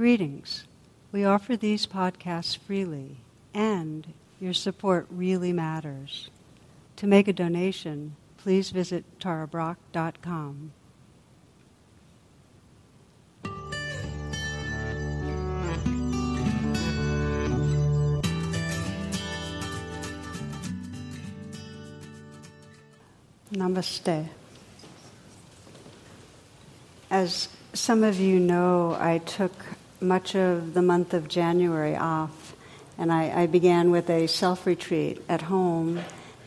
Greetings. We offer these podcasts freely, and your support really matters. To make a donation, please visit tarabrach.com. Namaste. As some of you know, I took much of the month of January off, and I, I began with a self retreat at home,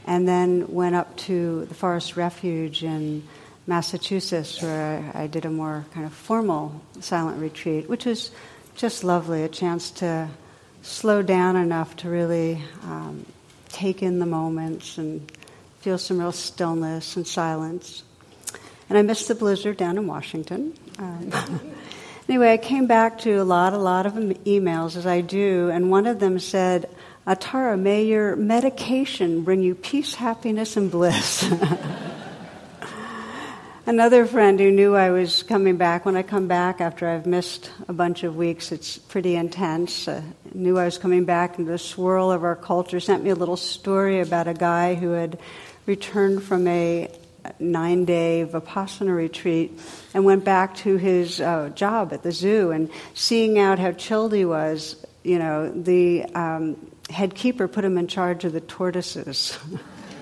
and then went up to the Forest Refuge in Massachusetts, where I, I did a more kind of formal silent retreat, which was just lovely a chance to slow down enough to really um, take in the moments and feel some real stillness and silence. And I missed the blizzard down in Washington. Um, anyway, I came back to a lot, a lot of emails as I do, and one of them said, Atara, may your medication bring you peace, happiness, and bliss. Another friend who knew I was coming back, when I come back after I've missed a bunch of weeks, it's pretty intense, uh, knew I was coming back into the swirl of our culture, sent me a little story about a guy who had returned from a nine day Vipassana retreat and went back to his uh, job at the zoo and seeing out how chilled he was, you know, the um, head keeper put him in charge of the tortoises.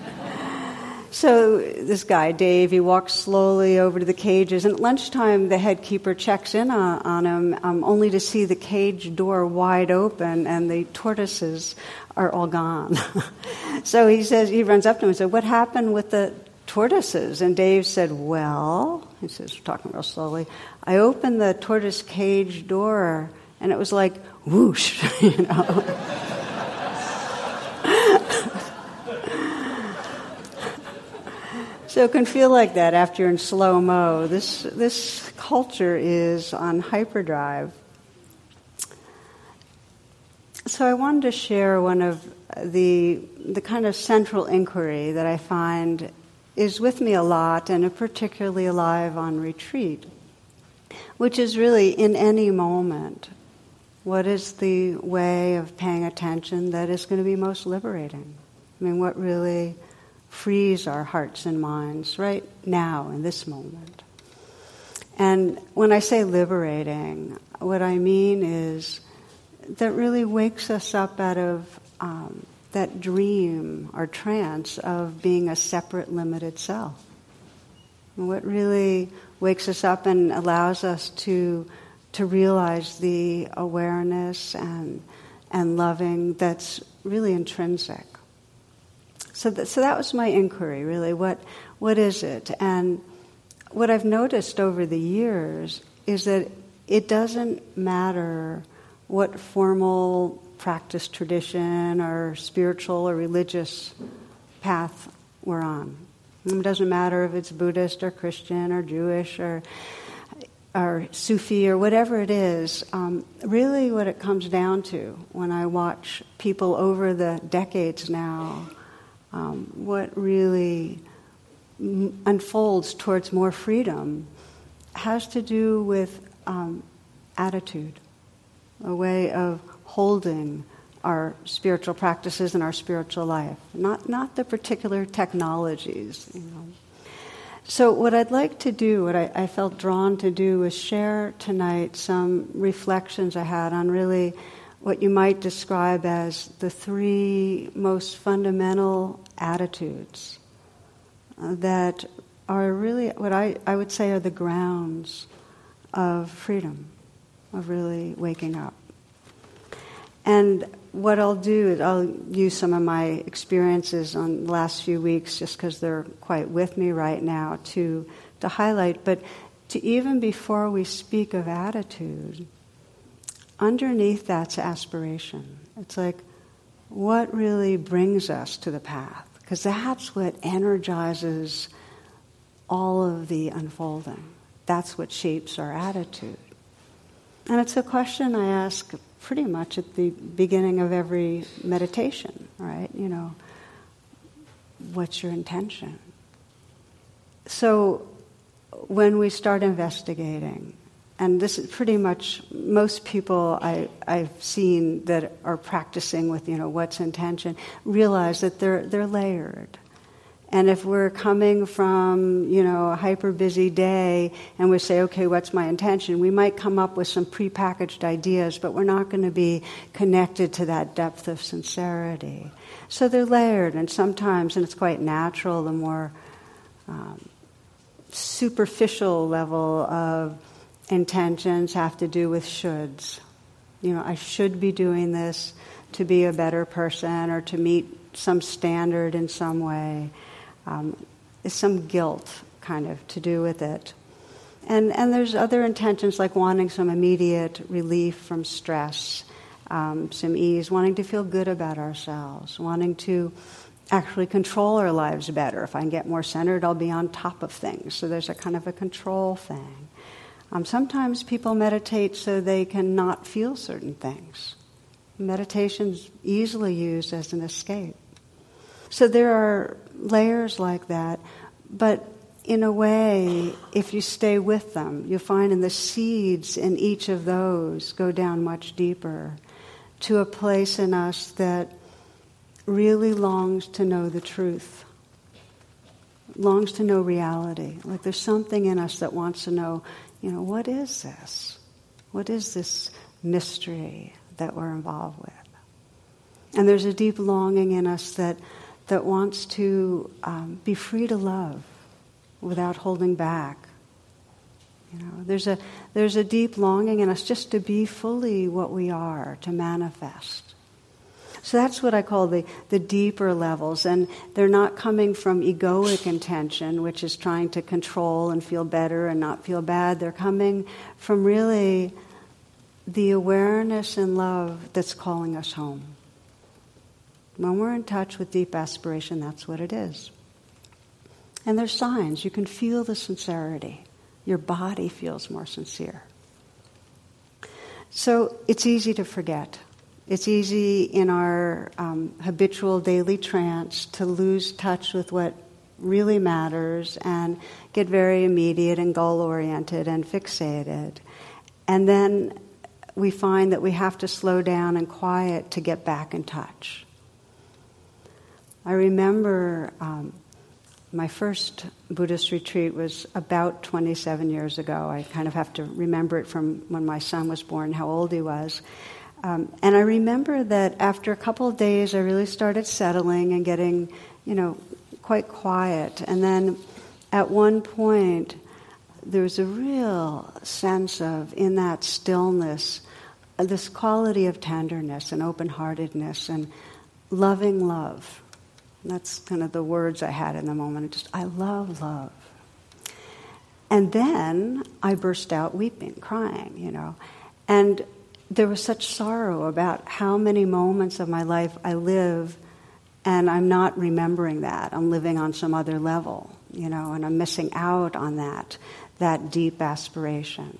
so this guy, Dave, he walks slowly over to the cages, and at lunchtime, the head keeper checks in on, on him, um, only to see the cage door wide open and the tortoises are all gone. so he says, he runs up to him and says, What happened with the tortoises. And Dave said, Well, he says, talking real slowly, I opened the tortoise cage door and it was like whoosh, you know. so it can feel like that after you're in slow mo. This, this culture is on hyperdrive. So I wanted to share one of the, the kind of central inquiry that I find is with me a lot and particularly alive on retreat, which is really in any moment. What is the way of paying attention that is going to be most liberating? I mean, what really frees our hearts and minds right now in this moment? And when I say liberating, what I mean is that really wakes us up out of um, that dream or trance of being a separate, limited self. What really wakes us up and allows us to, to realize the awareness and, and loving that's really intrinsic. So that, so that was my inquiry, really. What, what is it? And what I've noticed over the years is that it doesn't matter what formal practice tradition or spiritual or religious path we're on. It doesn't matter if it's Buddhist or Christian or Jewish or, or Sufi or whatever it is. Um, really, what it comes down to when I watch people over the decades now, um, what really unfolds towards more freedom has to do with um, attitude, a way of holding our spiritual practices and our spiritual life, not, not the particular technologies. You know. So, what I'd like to do, what I, I felt drawn to do, is share tonight some reflections I had on really what you might describe as the three most fundamental attitudes uh, that are really what I, I would say are the grounds of freedom, of really waking up. And what I'll do is I'll use some of my experiences on the last few weeks just because they're quite with me right now to, to highlight. But to even before we speak of attitude, underneath that's aspiration. It's like, what really brings us to the path? Because that's what energizes all of the unfolding. That's what shapes our attitude. And it's a question I ask pretty much at the beginning of every meditation, right? You know, what's your intention? So when we start investigating and this is pretty much most people I, I've seen that are practicing with, you know, what's intention, realize that they're, they're layered. And if we're coming from, you know, a hyper busy day and we say, okay, what's my intention? We might come up with some prepackaged ideas, but we're not going to be connected to that depth of sincerity. So they're layered, and sometimes, and it's quite natural, the more um, superficial level of intentions have to do with shoulds. You know, I should be doing this to be a better person or to meet some standard in some way um, some guilt kind of to do with it. And, and there's other intentions like wanting some immediate relief from stress, um, some ease, wanting to feel good about ourselves, wanting to actually control our lives better. If I can get more centered, I'll be on top of things. So there's a kind of a control thing. Um, sometimes people meditate so they can not feel certain things. Meditation's easily used as an escape. So there are layers like that, but in a way, if you stay with them, you'll find in the seeds in each of those go down much deeper to a place in us that really longs to know the truth, longs to know reality. Like there's something in us that wants to know, you know, what is this? What is this mystery that we're involved with? And there's a deep longing in us that that wants to um, be free to love without holding back. You know, there's a, there's a deep longing in us just to be fully what we are, to manifest. So that's what I call the, the deeper levels. And they're not coming from egoic intention, which is trying to control and feel better and not feel bad. They're coming from really the awareness and love that's calling us home. When we're in touch with deep aspiration, that's what it is. And there's signs. You can feel the sincerity. Your body feels more sincere. So it's easy to forget. It's easy in our um, habitual daily trance to lose touch with what really matters and get very immediate and goal oriented and fixated. And then we find that we have to slow down and quiet to get back in touch. I remember um, my first Buddhist retreat was about 27 years ago. I kind of have to remember it from when my son was born, how old he was. Um, and I remember that after a couple of days, I really started settling and getting, you know, quite quiet. And then at one point, there was a real sense of, in that stillness, this quality of tenderness and open heartedness and loving love. That's kind of the words I had in the moment. Just, I love love. And then I burst out weeping, crying, you know. And there was such sorrow about how many moments of my life I live and I'm not remembering that. I'm living on some other level, you know, and I'm missing out on that, that deep aspiration.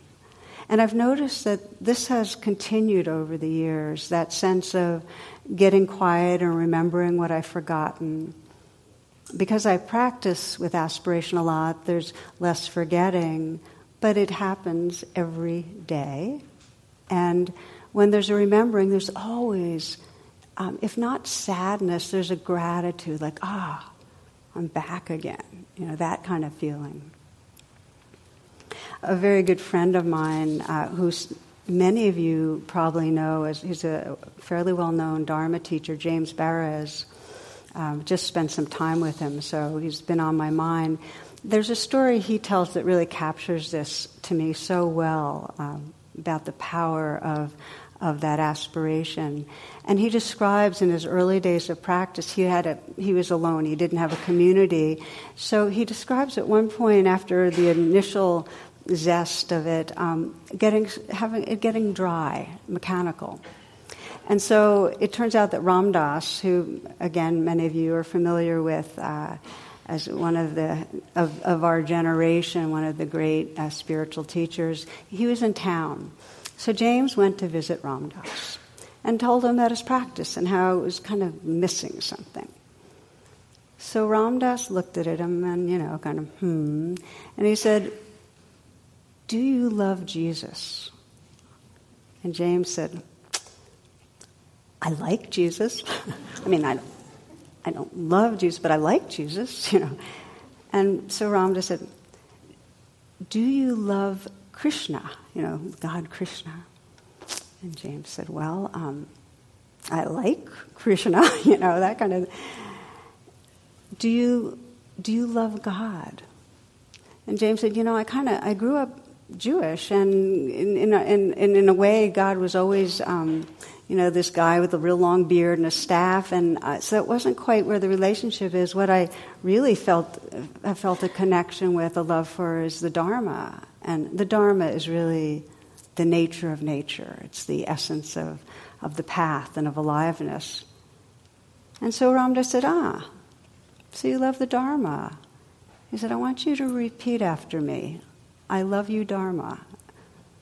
And I've noticed that this has continued over the years, that sense of getting quiet and remembering what I've forgotten. Because I practice with aspiration a lot, there's less forgetting, but it happens every day. And when there's a remembering, there's always, um, if not sadness, there's a gratitude, like, ah, I'm back again. You know, that kind of feeling. A very good friend of mine uh, who's many of you probably know as he's a fairly well known Dharma teacher, James Baraz. Um, just spent some time with him, so he's been on my mind. There's a story he tells that really captures this to me so well um, about the power of of that aspiration. And he describes in his early days of practice, he had a, he was alone. He didn't have a community. So he describes at one point after the initial zest of it, um, getting having it getting dry, mechanical. And so it turns out that Ram Dass, who again many of you are familiar with uh, as one of the of, of, our generation, one of the great uh, spiritual teachers, he was in town. So James went to visit Ram Dass and told him about his practice and how it was kind of missing something. So Ram Dass looked at him and, you know, kind of, hmm. And he said, Do you love Jesus? And James said, I like Jesus. I mean, I, I don't love Jesus, but I like Jesus, you know. And so Ram Dass said, Do you love Krishna? You know, God Krishna. And James said, Well, um, I like Krishna, you know, that kind of. Do you, do you love God? And James said, You know, I kind of, I grew up Jewish, and in, in, a, in, in, a way, God was always. Um, you know, this guy with a real long beard and a staff, and uh, so it wasn't quite where the relationship is. What I really felt, I felt a connection with, a love for, is the Dharma, and the Dharma is really the nature of nature. It's the essence of, of the path and of aliveness. And so Ram Dass said, Ah, so you love the Dharma. He said, I want you to repeat after me. I love you, Dharma.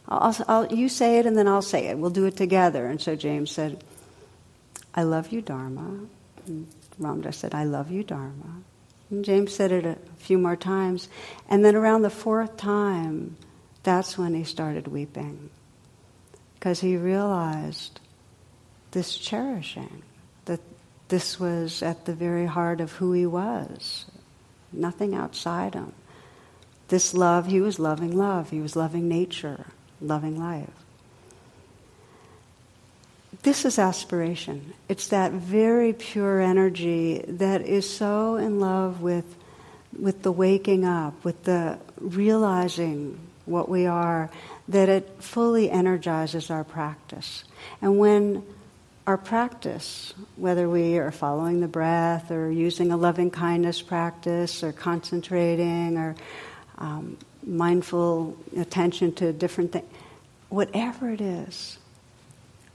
I'll, I'll, you say it and then I'll say it. We'll do it together. And so James said, I love you, Dharma. And said, I love you, Dharma. And James said it a few more times. And then around the fourth time, that's when he started weeping. Because he realized this cherishing, that this was at the very heart of who he was, nothing outside him. This love, he was loving love, he was loving nature loving life. This is aspiration. It's that very pure energy that is so in love with, with the waking up, with the realizing what we are, that it fully energizes our practice. And when our practice, whether we are following the breath or using a loving kindness practice or concentrating or um, mindful attention to different things, whatever it is,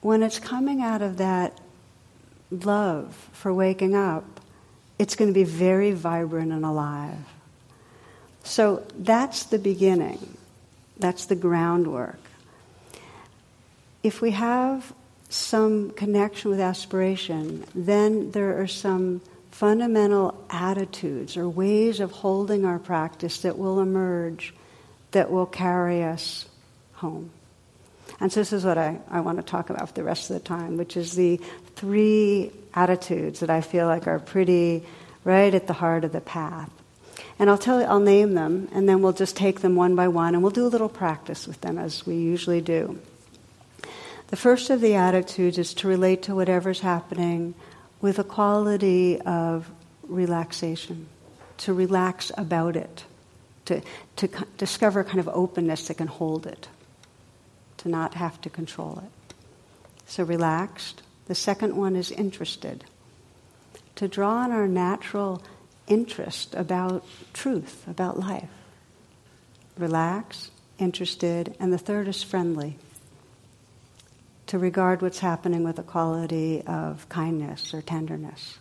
when it's coming out of that love for waking up, it's going to be very vibrant and alive. So that's the beginning. That's the groundwork. If we have some connection with aspiration, then there are some fundamental attitudes or ways of holding our practice that will emerge that will carry us home. And so this is what I, I want to talk about for the rest of the time, which is the three attitudes that I feel like are pretty right at the heart of the path. And I'll tell you, I'll name them, and then we'll just take them one by one, and we'll do a little practice with them as we usually do. The first of the attitudes is to relate to whatever's happening with a quality of relaxation, to relax about it, to, to discover a kind of openness that can hold it, to not have to control it. So relaxed. The second one is interested, to draw on our natural interest about truth, about life. Relax, interested, and the third is friendly, to regard what's happening with a quality of kindness or tenderness.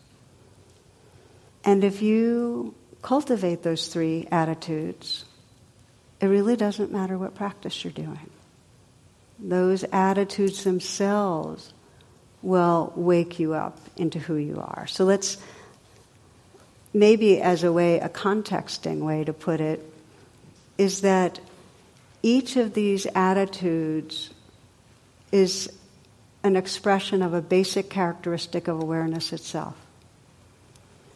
And if you cultivate those three attitudes, it really doesn't matter what practice you're doing. Those attitudes themselves will wake you up into who you are. So let's, maybe as a way, a contexting way to put it, is that each of these attitudes is an expression of a basic characteristic of awareness itself.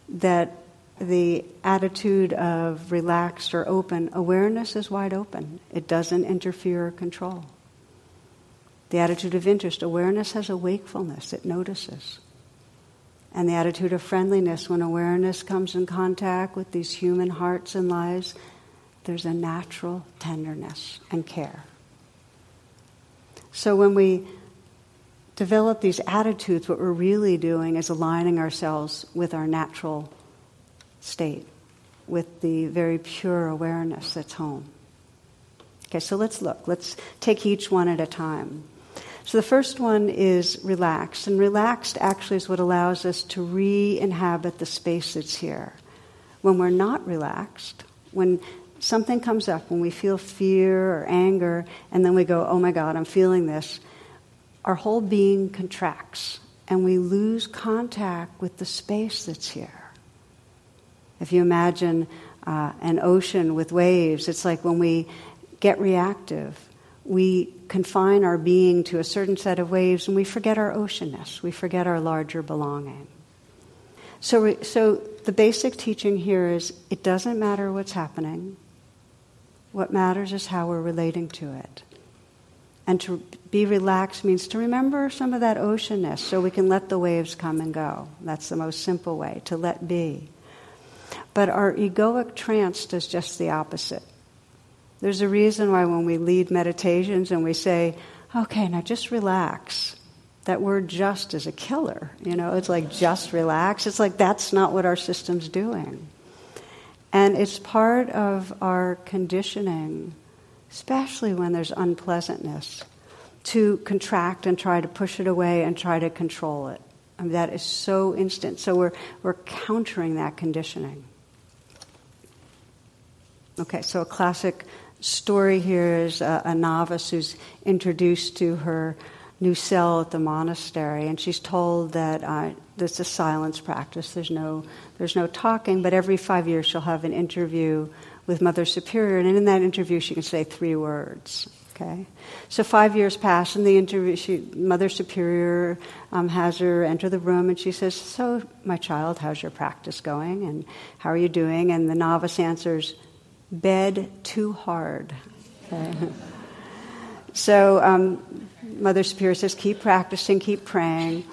That the attitude of relaxed or open, awareness is wide open. It doesn't interfere or control. The attitude of interest, awareness has a wakefulness, it notices. And the attitude of friendliness, when awareness comes in contact with these human hearts and lives, there's a natural tenderness and care. So when we develop these attitudes, what we're really doing is aligning ourselves with our natural state, with the very pure awareness that's home. Okay, so let's look. Let's take each one at a time. So the first one is relaxed, and relaxed actually is what allows us to re inhabit the space that's here. When we're not relaxed, when something comes up, when we feel fear or anger, and then we go, oh my God, I'm feeling this, our whole being contracts and we lose contact with the space that's here. If you imagine uh, an ocean with waves, it's like when we get reactive. We confine our being to a certain set of waves and we forget our oceanness. We forget our larger belonging. So, so the basic teaching here is it doesn't matter what's happening. What matters is how we're relating to it. And to be relaxed means to remember some of that oceanness so we can let the waves come and go. That's the most simple way, to let be. But our egoic trance does just the opposite. There's a reason why when we lead meditations and we say, okay, now just relax, that word just is a killer. You know, it's like just relax. It's like that's not what our system's doing. And it's part of our conditioning, especially when there's unpleasantness, to contract and try to push it away and try to control it. I mean, that is so instant. So we're, we're countering that conditioning. Okay, so a classic story here is a, a novice who's introduced to her new cell at the monastery, and she's told that uh, is a silence practice. There's no, there's no talking, but every five years she'll have an interview with Mother Superior, and in that interview she can say three words. Okay, so five years pass, and the interview, she, Mother Superior um, has her enter the room, and she says, "So, my child, how's your practice going, and how are you doing?" And the novice answers, "Bed too hard." Okay. so um, Mother Superior says, keep practicing, keep praying.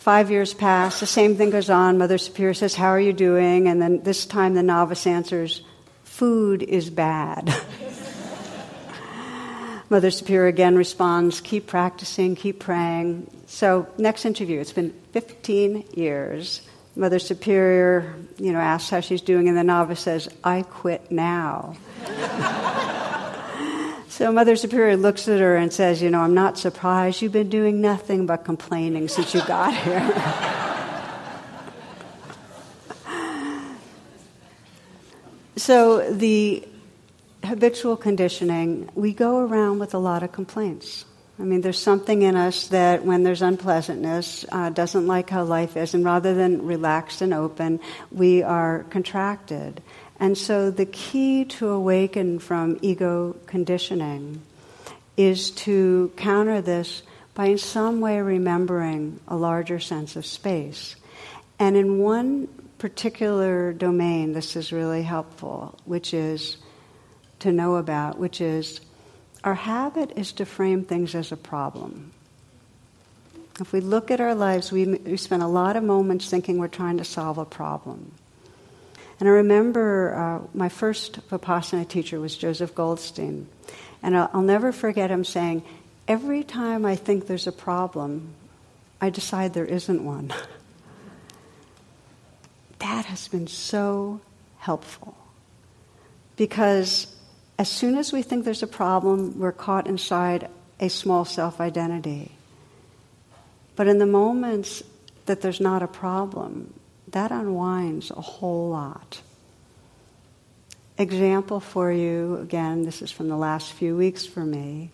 Five years pass, the same thing goes on. Mother Superior says, How are you doing? And then this time the novice answers, Food is bad. Mother Superior again responds, Keep practicing, keep praying. So, next interview, it's been 15 years. Mother Superior, you know, asks how she's doing, and the novice says, I quit now. So Mother Superior looks at her and says, You know, I'm not surprised. You've been doing nothing but complaining since you got here. so the habitual conditioning, we go around with a lot of complaints. I mean, there's something in us that when there's unpleasantness, uh, doesn't like how life is, and rather than relaxed and open, we are contracted. And so the key to awaken from ego conditioning is to counter this by in some way remembering a larger sense of space. And in one particular domain, this is really helpful, which is to know about, which is our habit is to frame things as a problem. If we look at our lives, we, we spend a lot of moments thinking we're trying to solve a problem. And I remember uh, my first Vipassana teacher was Joseph Goldstein. And I'll, I'll never forget him saying, Every time I think there's a problem, I decide there isn't one. that has been so helpful. Because as soon as we think there's a problem, we're caught inside a small self identity. But in the moments that there's not a problem, that unwinds a whole lot. Example for you, again, this is from the last few weeks for me.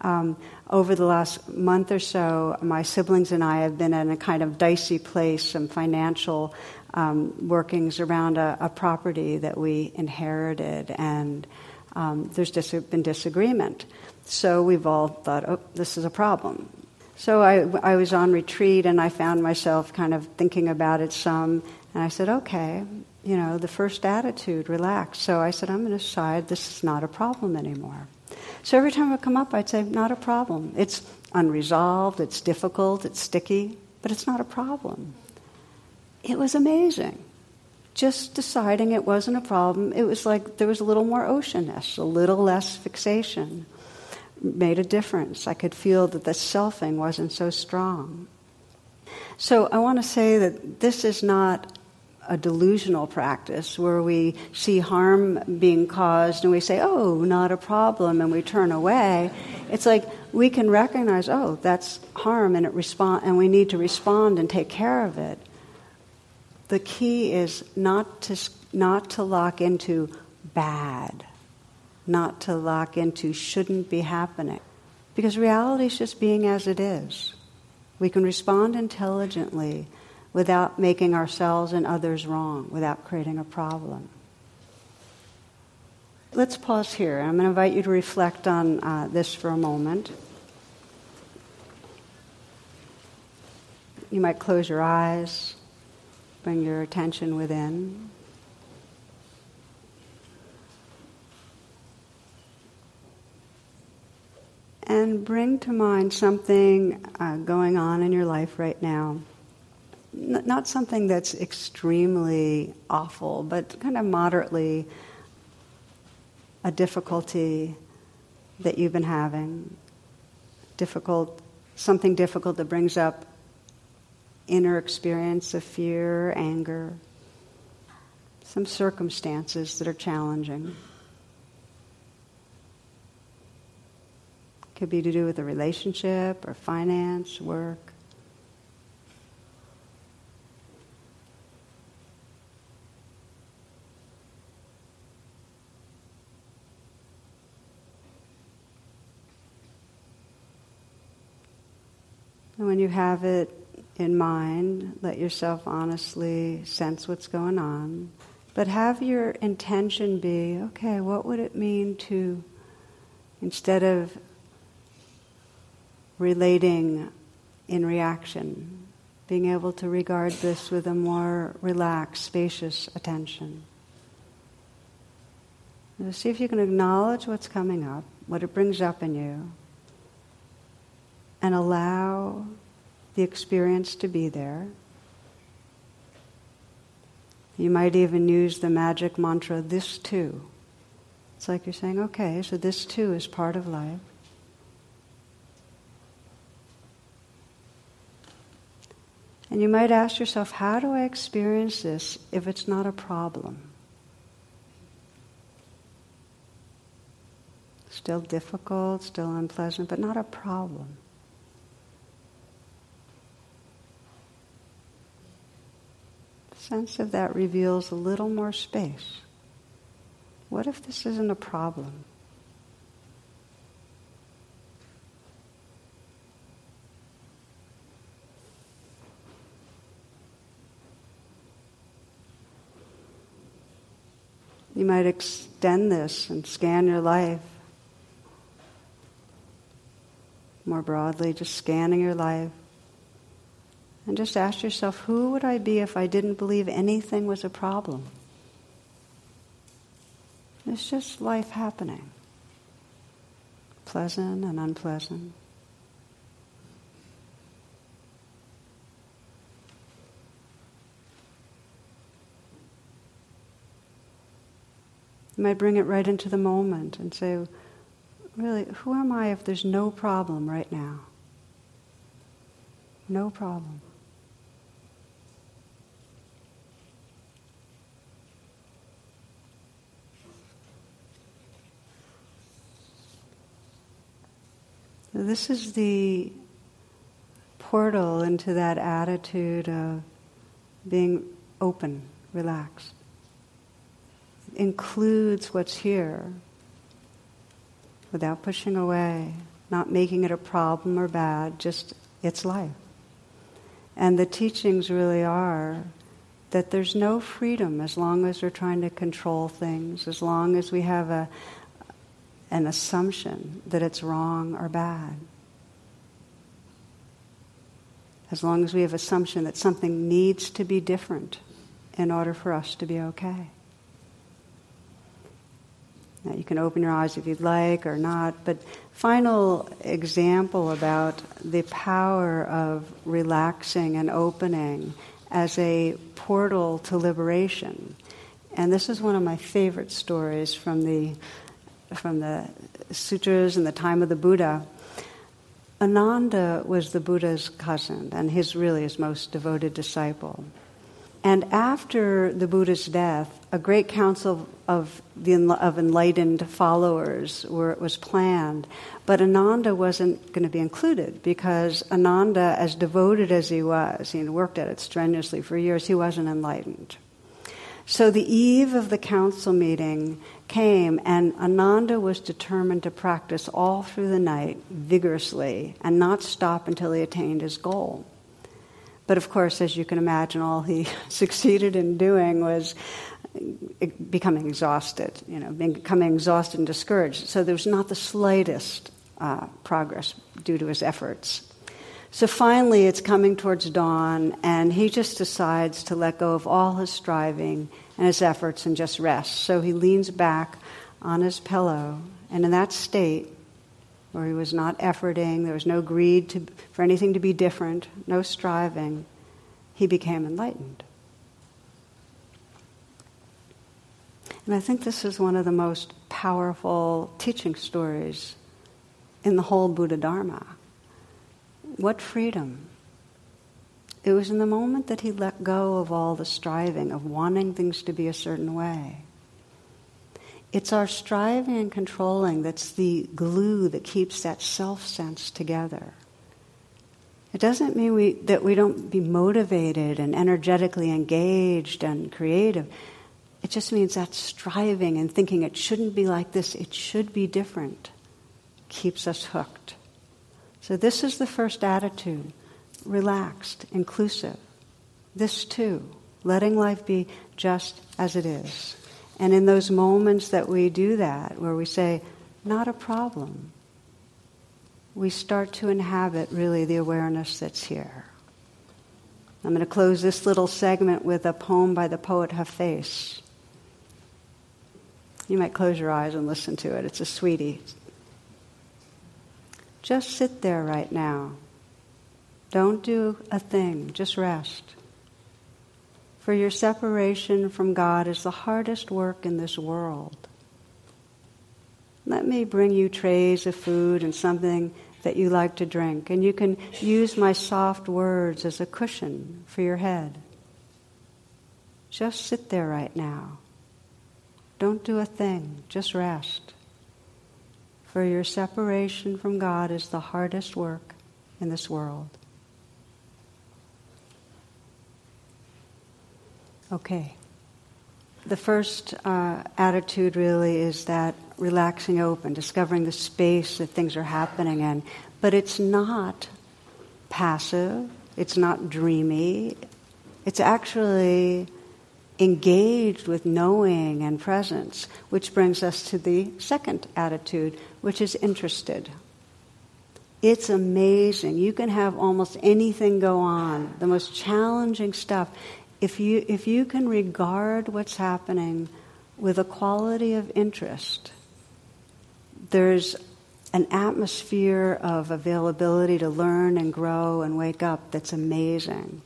Um, over the last month or so, my siblings and I have been in a kind of dicey place, some financial um, workings around a, a, property that we inherited, and um, there's dis- been disagreement. So we've all thought, oh, this is a problem. So I, I was on retreat and I found myself kind of thinking about it some. And I said, okay, you know, the first attitude, relax. So I said, I'm going to decide this is not a problem anymore. So every time would come up, I'd say, not a problem. It's unresolved, it's difficult, it's sticky, but it's not a problem. It was amazing. Just deciding it wasn't a problem, it was like there was a little more oceanness, a little less fixation made a difference. I could feel that the selfing wasn't so strong. So I want to say that this is not a delusional practice where we see harm being caused and we say, oh, not a problem, and we turn away. It's like we can recognize, oh, that's harm, and, it respond, and we need to respond and take care of it. The key is not to, not to lock into bad not to lock into shouldn't be happening. Because reality is just being as it is. We can respond intelligently without making ourselves and others wrong, without creating a problem. let's pause here. I'm going to invite you to reflect on uh, this for a moment. You might close your eyes, bring your attention within. And bring to mind something uh, going on in your life right now. N- not something that's extremely awful, but kind of moderately a difficulty that you've been having. Difficult, something difficult that brings up inner experience of fear, anger, some circumstances that are challenging. Could be to do with a relationship or finance, work. And when you have it in mind, let yourself honestly sense what's going on. But have your intention be okay, what would it mean to, instead of relating in reaction, being able to regard this with a more relaxed, spacious attention? Now see if you can acknowledge what's coming up, what it brings up in you, and allow the experience to be there. You might even use the magic mantra, this too. It's like you're saying, okay, so this too is part of life. And you might ask yourself, how do I experience this if it's not a problem? Still difficult, still unpleasant, but not a problem. The sense of that reveals a little more space. What if this isn't a problem? You might extend this and scan your life more broadly, just scanning your life. And just ask yourself, who would I be if I didn't believe anything was a problem? It's just life happening, pleasant and unpleasant. You might bring it right into the moment and say, really, who am I if there's no problem right now? No problem. This is the portal into that attitude of being open, relaxed. Includes what's here without pushing away, not making it a problem or bad, just it's life. And the teachings really are that there's no freedom as long as we're trying to control things, as long as we have a, an assumption that it's wrong or bad. As long as we have assumption that something needs to be different in order for us to be okay. Now you can open your eyes if you'd like or not, but final example about the power of relaxing and opening as a portal to liberation. And this is one of my favorite stories from the from the sutras in the time of the Buddha. Ananda was the Buddha's cousin and his really his most devoted disciple. And after the Buddha's death, a great council of, the, of enlightened followers were, was planned, but Ananda wasn't going to be included because Ananda, as devoted as he was, he worked at it strenuously for years, he wasn't enlightened. So the eve of the council meeting came, and Ananda was determined to practice all through the night vigorously and not stop until he attained his goal. But of course, as you can imagine, all he succeeded in doing was becoming exhausted, you know, becoming exhausted and discouraged. So there was not the slightest uh, progress due to his efforts. So finally, it's coming towards dawn, and he just decides to let go of all his striving and his efforts and just rest. So he leans back on his pillow, and in that state, where he was not efforting, there was no greed to, for anything to be different, no striving, he became enlightened. And I think this is one of the most powerful teaching stories in the whole Buddha Dharma. What freedom! It was in the moment that he let go of all the striving, of wanting things to be a certain way. It's our striving and controlling that's the glue that keeps that self sense together. It doesn't mean we, that we don't be motivated and energetically engaged and creative. It just means that striving and thinking it shouldn't be like this, it should be different, keeps us hooked. So, this is the first attitude relaxed, inclusive. This too, letting life be just as it is. And in those moments that we do that, where we say, not a problem, we start to inhabit really the awareness that's here. I'm going to close this little segment with a poem by the poet Hafez. You might close your eyes and listen to it. It's a sweetie. Just sit there right now. Don't do a thing, just rest. For your separation from God is the hardest work in this world. Let me bring you trays of food and something that you like to drink, and you can use my soft words as a cushion for your head. Just sit there right now. Don't do a thing, just rest. For your separation from God is the hardest work in this world. Okay. The first uh, attitude really is that relaxing open, discovering the space that things are happening in. But it's not passive, it's not dreamy, it's actually engaged with knowing and presence, which brings us to the second attitude, which is interested. It's amazing. You can have almost anything go on, the most challenging stuff. If you, if you can regard what's happening with a quality of interest, there's an atmosphere of availability to learn and grow and wake up that's amazing.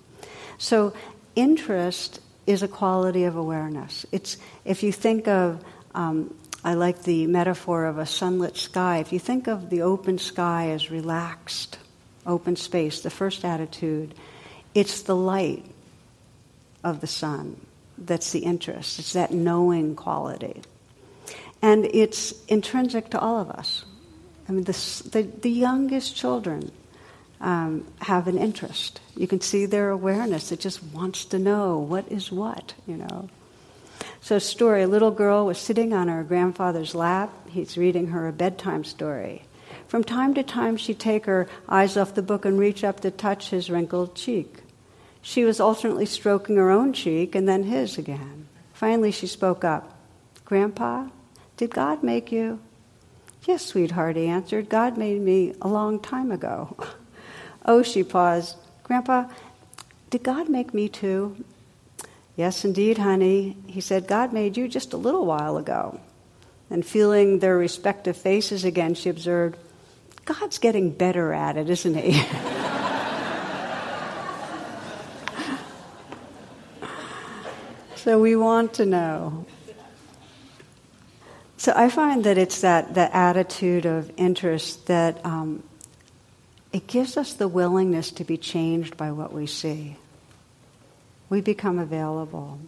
So, interest is a quality of awareness. It's if you think of, um, I like the metaphor of a sunlit sky. If you think of the open sky as relaxed, open space, the first attitude, it's the light of the sun that's the interest. It's that knowing quality, and it's intrinsic to all of us. I mean, the, the, the youngest children um, have an interest. You can see their awareness. It just wants to know what is what, you know. So, story a little girl was sitting on her grandfather's lap. He's reading her a bedtime story. From time to time, she'd take her eyes off the book and reach up to touch his wrinkled cheek. She was alternately stroking her own cheek and then his again. Finally, she spoke up Grandpa, did God make you? Yes, sweetheart, he answered. God made me a long time ago. Oh, she paused. Grandpa, did God make me too? Yes, indeed, honey. He said, God made you just a little while ago. And feeling their respective faces again, she observed, God's getting better at it, isn't he? so we want to know. So I find that it's that, that attitude of interest that um, it gives us the willingness to be changed by what we see. We become available.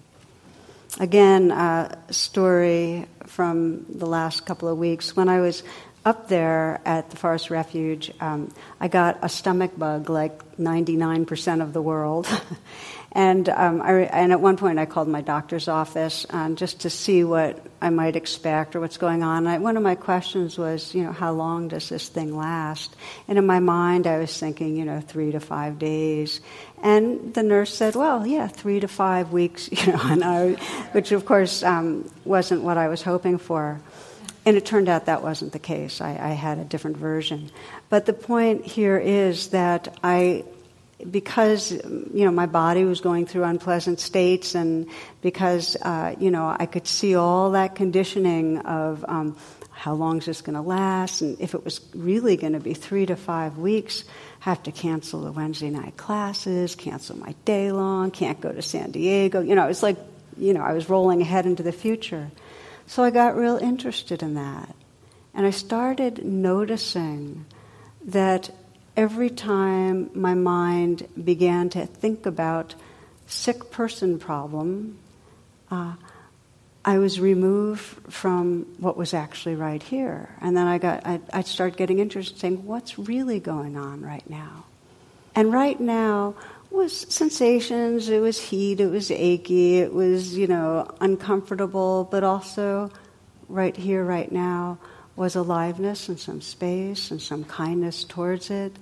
Again, a story from the last couple of weeks. When I was up there at the Forest Refuge, um, I got a stomach bug like 99% of the world. And, um, I, and at one point, I called my doctor's office um, just to see what I might expect or what's going on. I, one of my questions was, you know, how long does this thing last? And in my mind, I was thinking, you know, three to five days. And the nurse said, well, yeah, three to five weeks, you know, I, which of course um, wasn't what I was hoping for. And it turned out that wasn't the case. I, I had a different version. But the point here is that I because you know my body was going through unpleasant states, and because uh, you know I could see all that conditioning of um, how long is this going to last, and if it was really going to be three to five weeks, have to cancel the Wednesday night classes, cancel my day long, can't go to San Diego. You know, it's like you know I was rolling ahead into the future, so I got real interested in that, and I started noticing that every time my mind began to think about sick person problem, uh, I was removed from what was actually right here. And then I got, I, I started getting interested, in saying, what's really going on right now? And right now was sensations, it was heat, it was achy, it was, you know, uncomfortable, but also right here, right now, was aliveness and some space and some kindness towards it,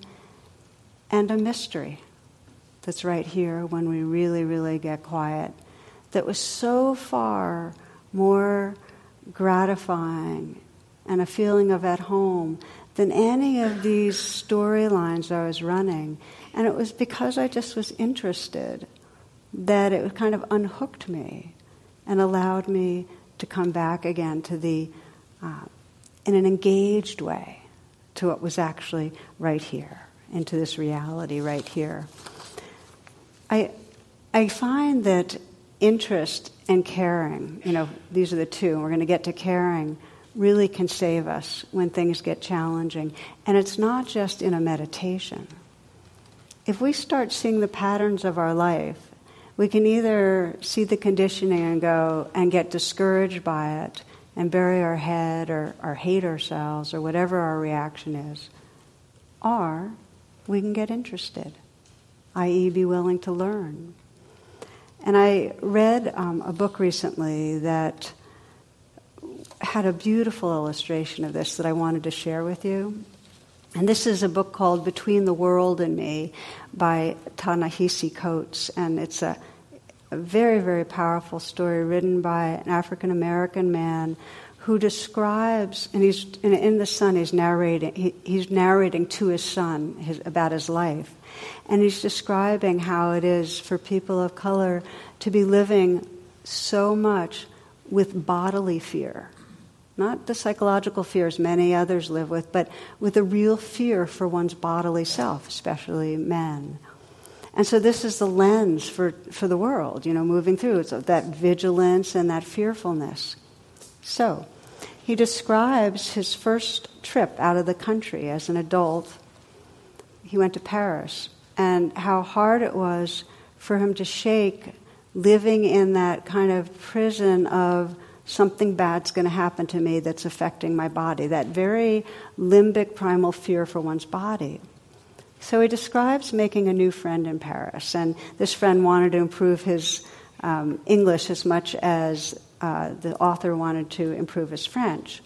and a mystery that's right here when we really, really get quiet, that was so far more gratifying and a feeling of at home than any of these storylines I was running. And it was because I just was interested that it kind of unhooked me and allowed me to come back again to the uh, in an engaged way to what was actually right here, into this reality right here. I, I find that interest and caring, you know, these are the two, we're going to get to caring, really can save us when things get challenging. And it's not just in a meditation. If we start seeing the patterns of our life, we can either see the conditioning and go and get discouraged by it and bury our head or, or hate ourselves or whatever our reaction is. Or we can get interested, i.e., be willing to learn. And I read um, a book recently that had a beautiful illustration of this that I wanted to share with you. And this is a book called Between the World and Me by Ta-Nehisi Coates. And it's a a very, very powerful story written by an African American man who describes, and he's in, in the son, he's narrating, he, he's narrating to his son his, about his life. And he's describing how it is for people of color to be living so much with bodily fear. Not the psychological fears many others live with, but with a real fear for one's bodily self, especially men. And so this is the lens for, for the world, you know, moving through. It's that vigilance and that fearfulness. So he describes his first trip out of the country as an adult. He went to Paris and how hard it was for him to shake living in that kind of prison of something bad's going to happen to me that's affecting my body, that very limbic primal fear for one's body. So he describes making a new friend in Paris, and this friend wanted to improve his um, English as much as uh, the author wanted to improve his French.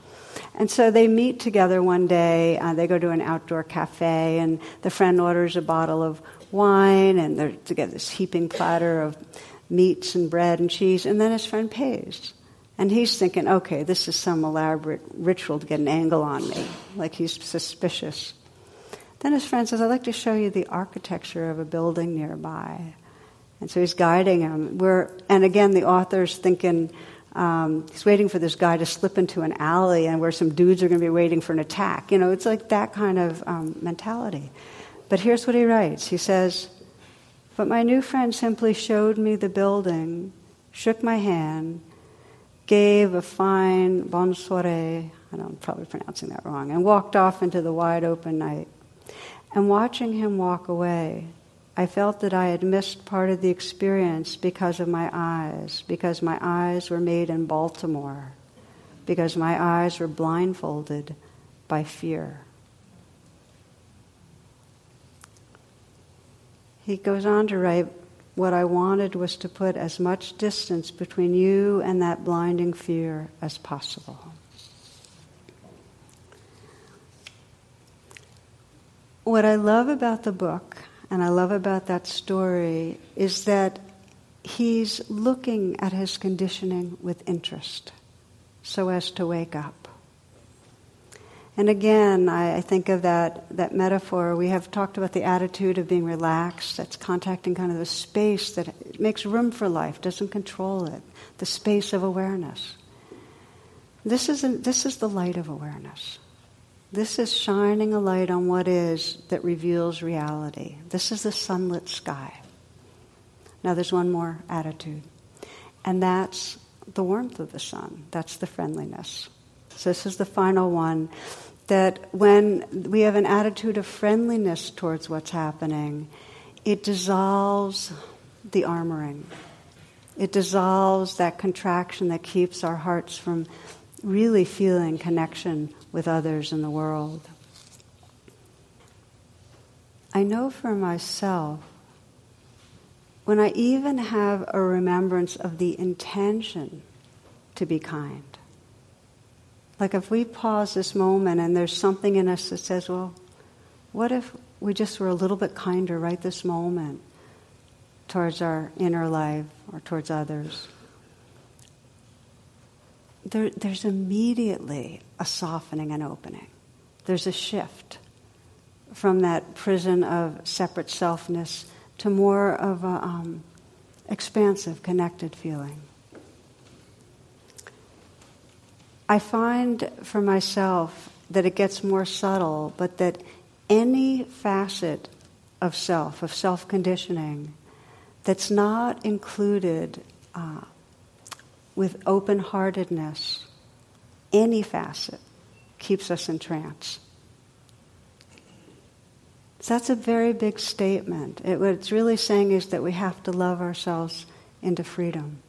And so they meet together one day. Uh, they go to an outdoor cafe, and the friend orders a bottle of wine, and they're together this heaping platter of meats and bread and cheese, and then his friend pays. And he's thinking, okay, this is some elaborate ritual to get an angle on me, like he's suspicious. Then his friend says, I'd like to show you the architecture of a building nearby. And so he's guiding him. We're, and again, the author's thinking, um, he's waiting for this guy to slip into an alley and where some dudes are going to be waiting for an attack. You know, it's like that kind of um, mentality. But here's what he writes He says, But my new friend simply showed me the building, shook my hand, gave a fine bonne soiree, I know I'm probably pronouncing that wrong, and walked off into the wide open night. And watching him walk away, I felt that I had missed part of the experience because of my eyes, because my eyes were made in Baltimore, because my eyes were blindfolded by fear. He goes on to write what I wanted was to put as much distance between you and that blinding fear as possible. What I love about the book, and I love about that story, is that he's looking at his conditioning with interest so as to wake up. And again, I, I, think of that, that metaphor. We have talked about the attitude of being relaxed, that's contacting kind of the space that makes room for life, doesn't control it, the space of awareness. This is, a, this is the light of awareness. This is shining a light on what is that reveals reality. This is the sunlit sky. Now, there's one more attitude, and that's the warmth of the sun, that's the friendliness. So, this is the final one that when we have an attitude of friendliness towards what's happening, it dissolves the armoring. It dissolves that contraction that keeps our hearts from really feeling connection with others in the world. I know for myself, when I even have a remembrance of the intention to be kind, like if we pause this moment and there's something in us that says, well, what if we just were a little bit kinder right this moment towards our inner life or towards others? There, there's immediately a softening and opening. There's a shift from that prison of separate selfness to more of a um, expansive, connected feeling. I find for myself that it gets more subtle, but that any facet of self, of self conditioning, that's not included uh, with open heartedness, any facet keeps us in trance. So that's a very big statement. It, what it's really saying is that we have to love ourselves into freedom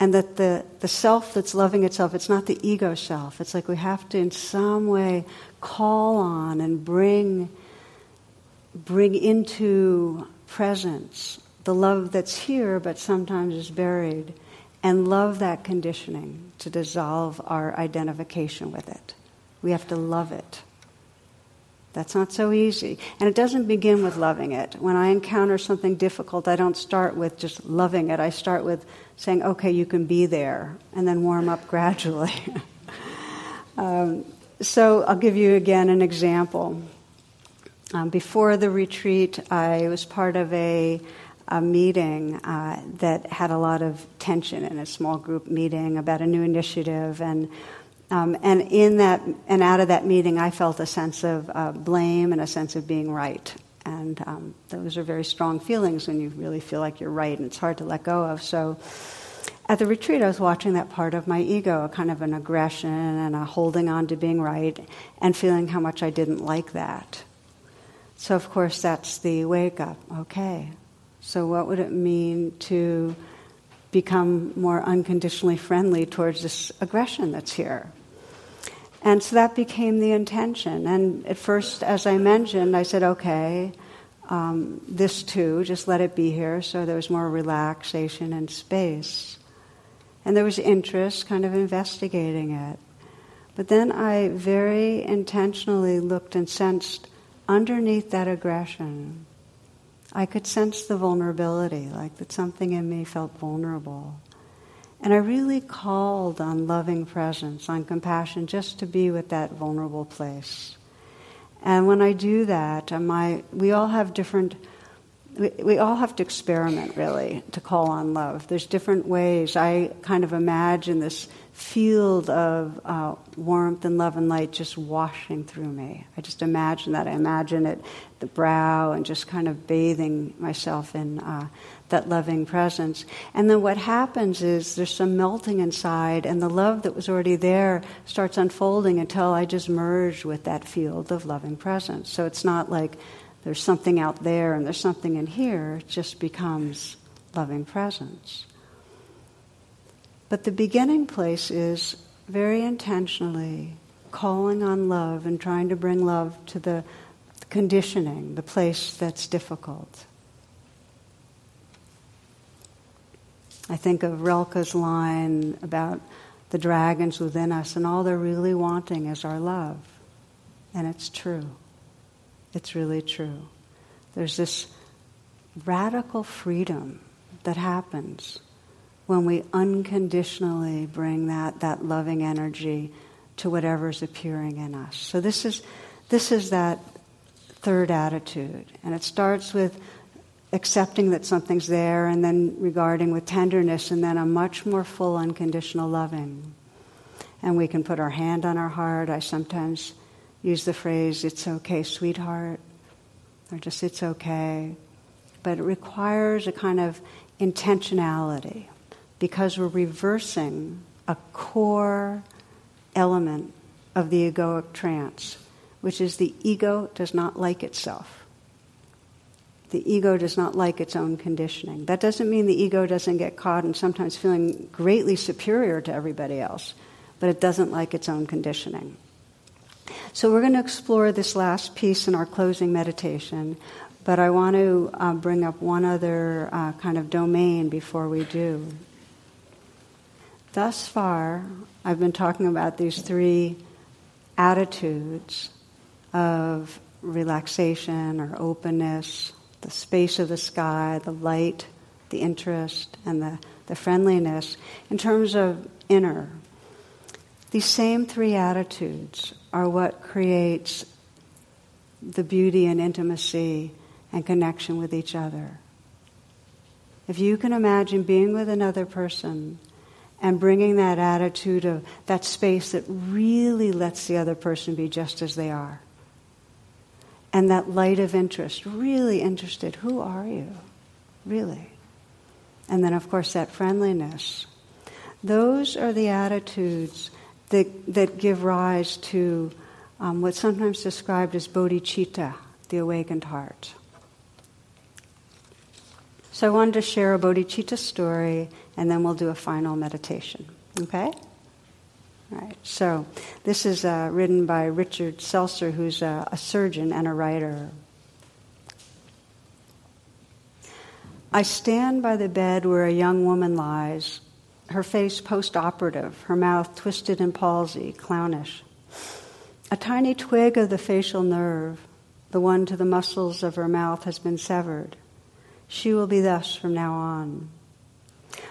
and that the, the self that's loving itself, it's not the ego self. It's like we have to, in some way, call on and bring, bring into presence the love that's here but sometimes is buried, and love that conditioning to dissolve our identification with it. We have to love it. That's not so easy. And it doesn't begin with loving it. When I encounter something difficult, I don't start with just loving it. I start with saying, okay, you can be there, and then warm up gradually. um, so I'll give you again an example. Um, before the retreat, I was part of a, a meeting uh, that had a lot of tension in a small group meeting about a new initiative, and um, and in that, and out of that meeting, I felt a sense of uh, blame and a sense of being right. And um, those are very strong feelings when you really feel like you're right, and it's hard to let go of. So, at the retreat, I was watching that part of my ego, a kind of an aggression and a holding on to being right, and feeling how much I didn't like that. So, of course, that's the wake up. Okay, so what would it mean to become more unconditionally friendly towards this aggression that's here? And so that became the intention. And at first, as I mentioned, I said, okay, um, this too, just let it be here. So there was more relaxation and space. And there was interest, kind of investigating it. But then I very intentionally looked and sensed underneath that aggression, I could sense the vulnerability, like that something in me felt vulnerable. And I really called on loving presence, on compassion, just to be with that vulnerable place. And when I do that, uh, my, we all have different, we, all have to experiment really to call on love. There's different ways. I kind of imagine this field of uh, warmth and love and light just washing through me. I just imagine that. I imagine it, the brow, and just kind of bathing myself in uh, that loving presence. And then what happens is there's some melting inside, and the love that was already there starts unfolding until I just merge with that field of loving presence. So it's not like there's something out there and there's something in here, it just becomes loving presence. But the beginning place is very intentionally calling on love and trying to bring love to the conditioning, the place that's difficult. I think of Rilke's line about the dragons within us, and all they're really wanting is our love. And it's true. It's really true. There's this radical freedom that happens when we unconditionally bring that, that loving energy to whatever's appearing in us. So this is, this is that third attitude. And it starts with accepting that something's there and then regarding with tenderness and then a much more full unconditional loving. And we can put our hand on our heart. I sometimes use the phrase, it's okay, sweetheart, or just it's okay. But it requires a kind of intentionality because we're reversing a core element of the egoic trance, which is the ego does not like itself. The ego does not like its own conditioning. That doesn't mean the ego doesn't get caught in sometimes feeling greatly superior to everybody else, but it doesn't like its own conditioning. So we're going to explore this last piece in our closing meditation, but I want to uh, bring up one other uh, kind of domain before we do. Thus far, I've been talking about these three attitudes of relaxation or openness, the space of the sky, the light, the interest, and the, the friendliness in terms of inner. These same three attitudes are what creates the beauty and intimacy and connection with each other. If you can imagine being with another person and bringing that attitude of that space that really lets the other person be just as they are, and that light of interest, really interested, who are you? Really. And then, of course, that friendliness. Those are the attitudes that, that give rise to um, what's sometimes described as bodhicitta, the awakened heart. So I wanted to share a bodhicitta story, and then we'll do a final meditation. Okay? All right. So this is uh, written by Richard Selzer, who's a, a surgeon and a writer. I stand by the bed where a young woman lies, her face post operative, her mouth twisted in palsy, clownish. A tiny twig of the facial nerve, the one to the muscles of her mouth, has been severed. She will be thus from now on.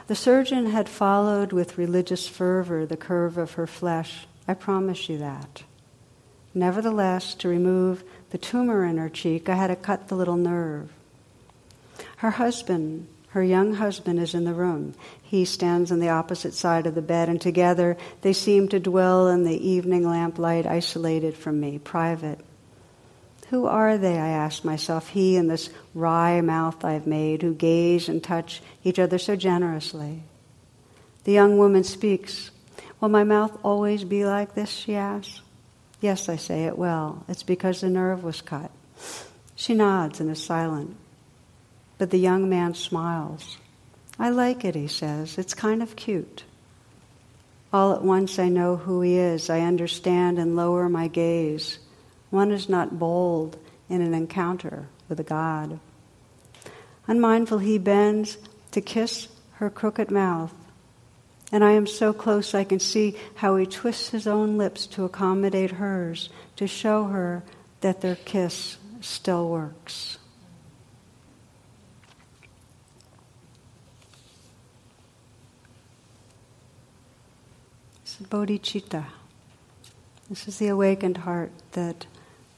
The surgeon had followed with religious fervor the curve of her flesh. I promise you that. Nevertheless, to remove the tumor in her cheek, I had to cut the little nerve. Her husband, her young husband, is in the room. He stands on the opposite side of the bed, and together they seem to dwell in the evening lamplight, isolated from me, private. Who are they, I ask myself, he and this wry mouth I've made, who gaze and touch each other so generously? The young woman speaks. Will my mouth always be like this, she asks. Yes, I say it will. It's because the nerve was cut. She nods and is silent. But the young man smiles. I like it, he says. It's kind of cute. All at once I know who he is. I understand and lower my gaze. One is not bold in an encounter with a God. Unmindful, he bends to kiss her crooked mouth. And I am so close I can see how he twists his own lips to accommodate hers, to show her that their kiss still works. Bodhicitta. This is the awakened heart that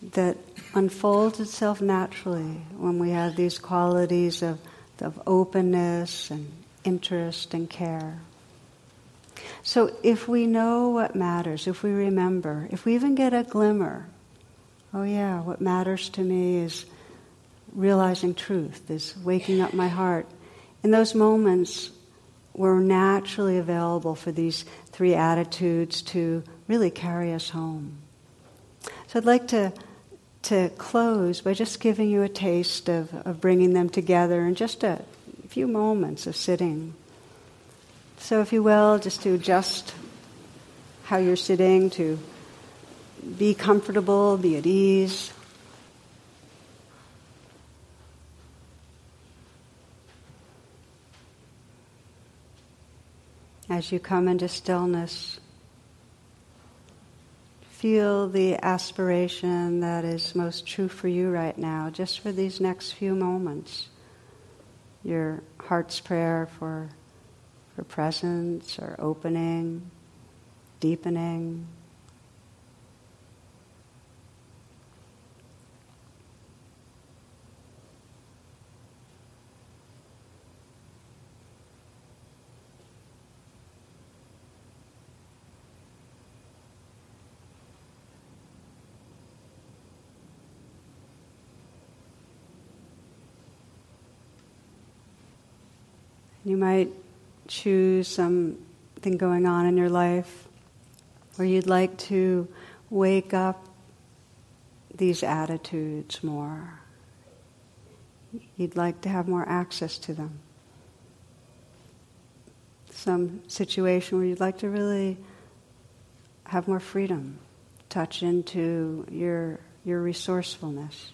that unfolds itself naturally when we have these qualities of, of openness and interest and care. So if we know what matters, if we remember, if we even get a glimmer, oh yeah, what matters to me is realizing truth, is waking up my heart. In those moments, we're naturally available for these three attitudes to really carry us home. So I'd like to to close by just giving you a taste of, of bringing them together in just a few moments of sitting. So, if you will, just to adjust how you're sitting, to be comfortable, be at ease. As you come into stillness, feel the aspiration that is most true for you right now, just for these next few moments. Your heart's prayer for, for presence or opening, deepening. You might choose something going on in your life where you'd like to wake up these attitudes more. You'd like to have more access to them. Some situation where you'd like to really have more freedom, touch into your, your resourcefulness.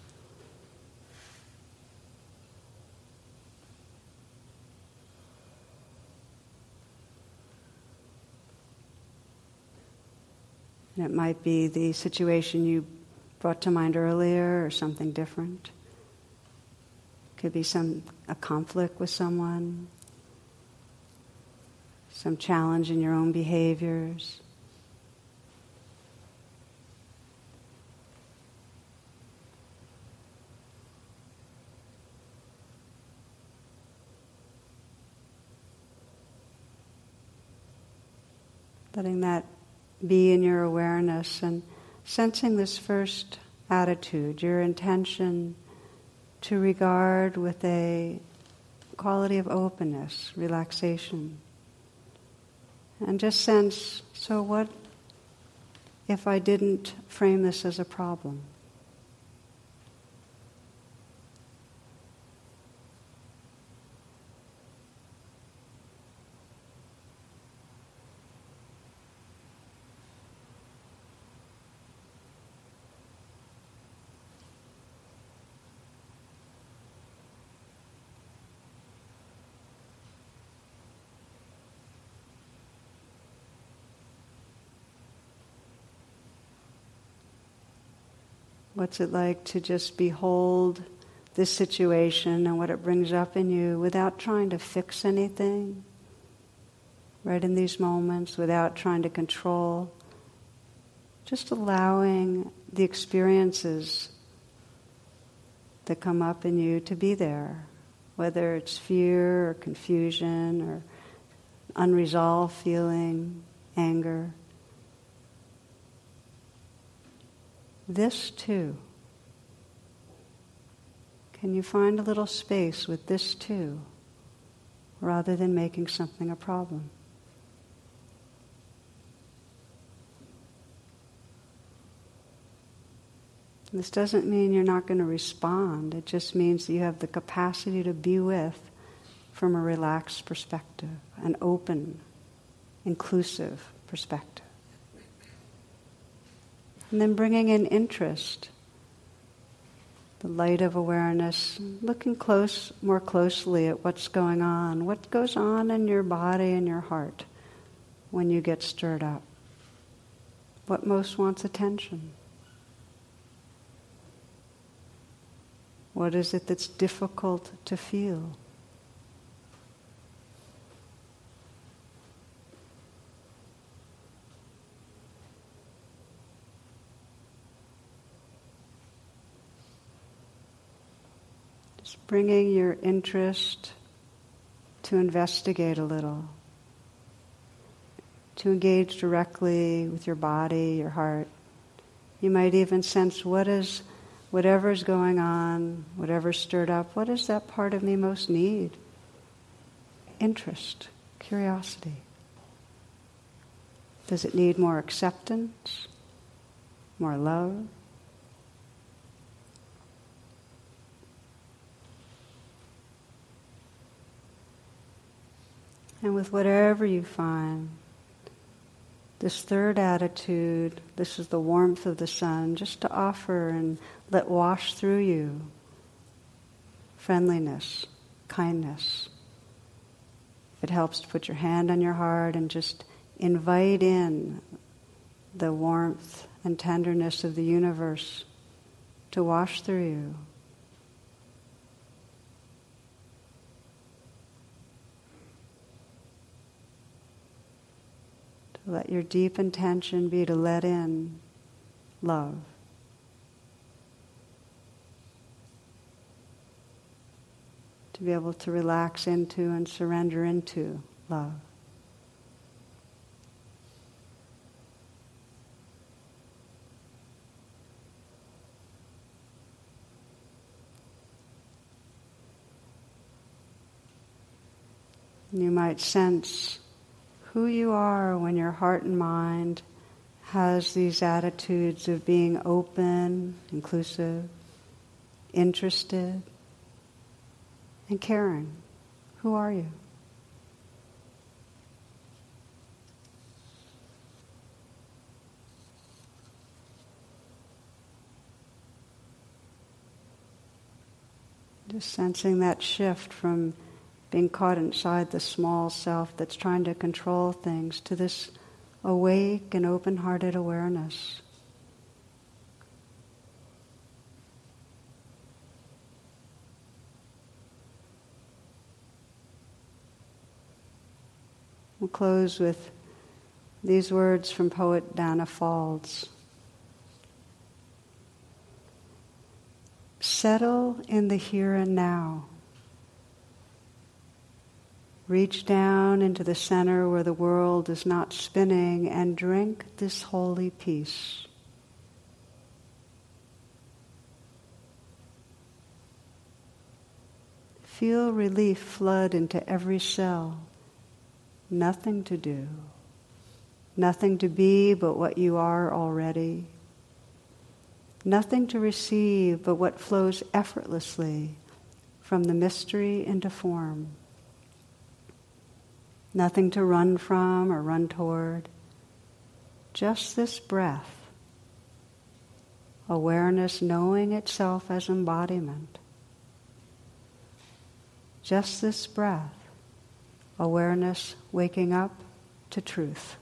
And it might be the situation you brought to mind earlier or something different. Could be some a conflict with someone, some challenge in your own behaviors. Letting that be in your awareness and sensing this first attitude, your intention to regard with a quality of openness, relaxation. And just sense so, what if I didn't frame this as a problem? What's it like to just behold this situation and what it brings up in you without trying to fix anything? Right in these moments, without trying to control, just allowing the experiences that come up in you to be there, whether it's fear or confusion or unresolved feeling, anger. This too? Can you find a little space with this too, rather than making something a problem? This doesn't mean you're not going to respond. It just means that you have the capacity to be with from a relaxed perspective, an open, inclusive perspective. And then bringing in interest, the light of awareness, looking close, more closely at what's going on, what goes on in your body and your heart when you get stirred up. What most wants attention? What is it that's difficult to feel? Bringing your interest to investigate a little, to engage directly with your body, your heart. You might even sense what is, whatever's going on, whatever's stirred up, what does that part of me most need? Interest, curiosity. Does it need more acceptance, more love? And with whatever you find, this third attitude, this is the warmth of the sun, just to offer and let wash through you friendliness, kindness. If it helps to put your hand on your heart and just invite in the warmth and tenderness of the universe to wash through you. Let your deep intention be to let in love. To be able to relax into and surrender into love. You might sense who you are when your heart and mind has these attitudes of being open, inclusive, interested, and caring. Who are you? Just sensing that shift from being caught inside the small self that's trying to control things, to this awake and open hearted awareness. We'll close with these words from poet Danna Faulds. Settle in the here and now. Reach down into the center where the world is not spinning and drink this holy peace. Feel relief flood into every cell. Nothing to do. Nothing to be but what you are already. Nothing to receive but what flows effortlessly from the mystery into form nothing to run from or run toward. Just this breath, awareness knowing itself as embodiment. Just this breath, awareness waking up to truth.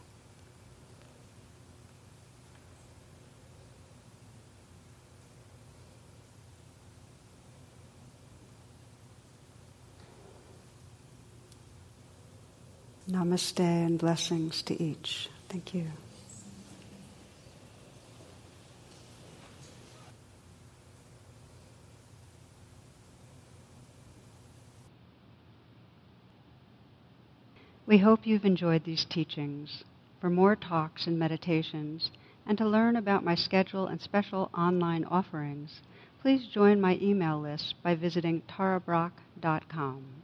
Namaste and blessings to each. Thank you. We hope you've enjoyed these teachings. For more talks and meditations, and to learn about my schedule and special online offerings, please join my email list by visiting tarabrach.com.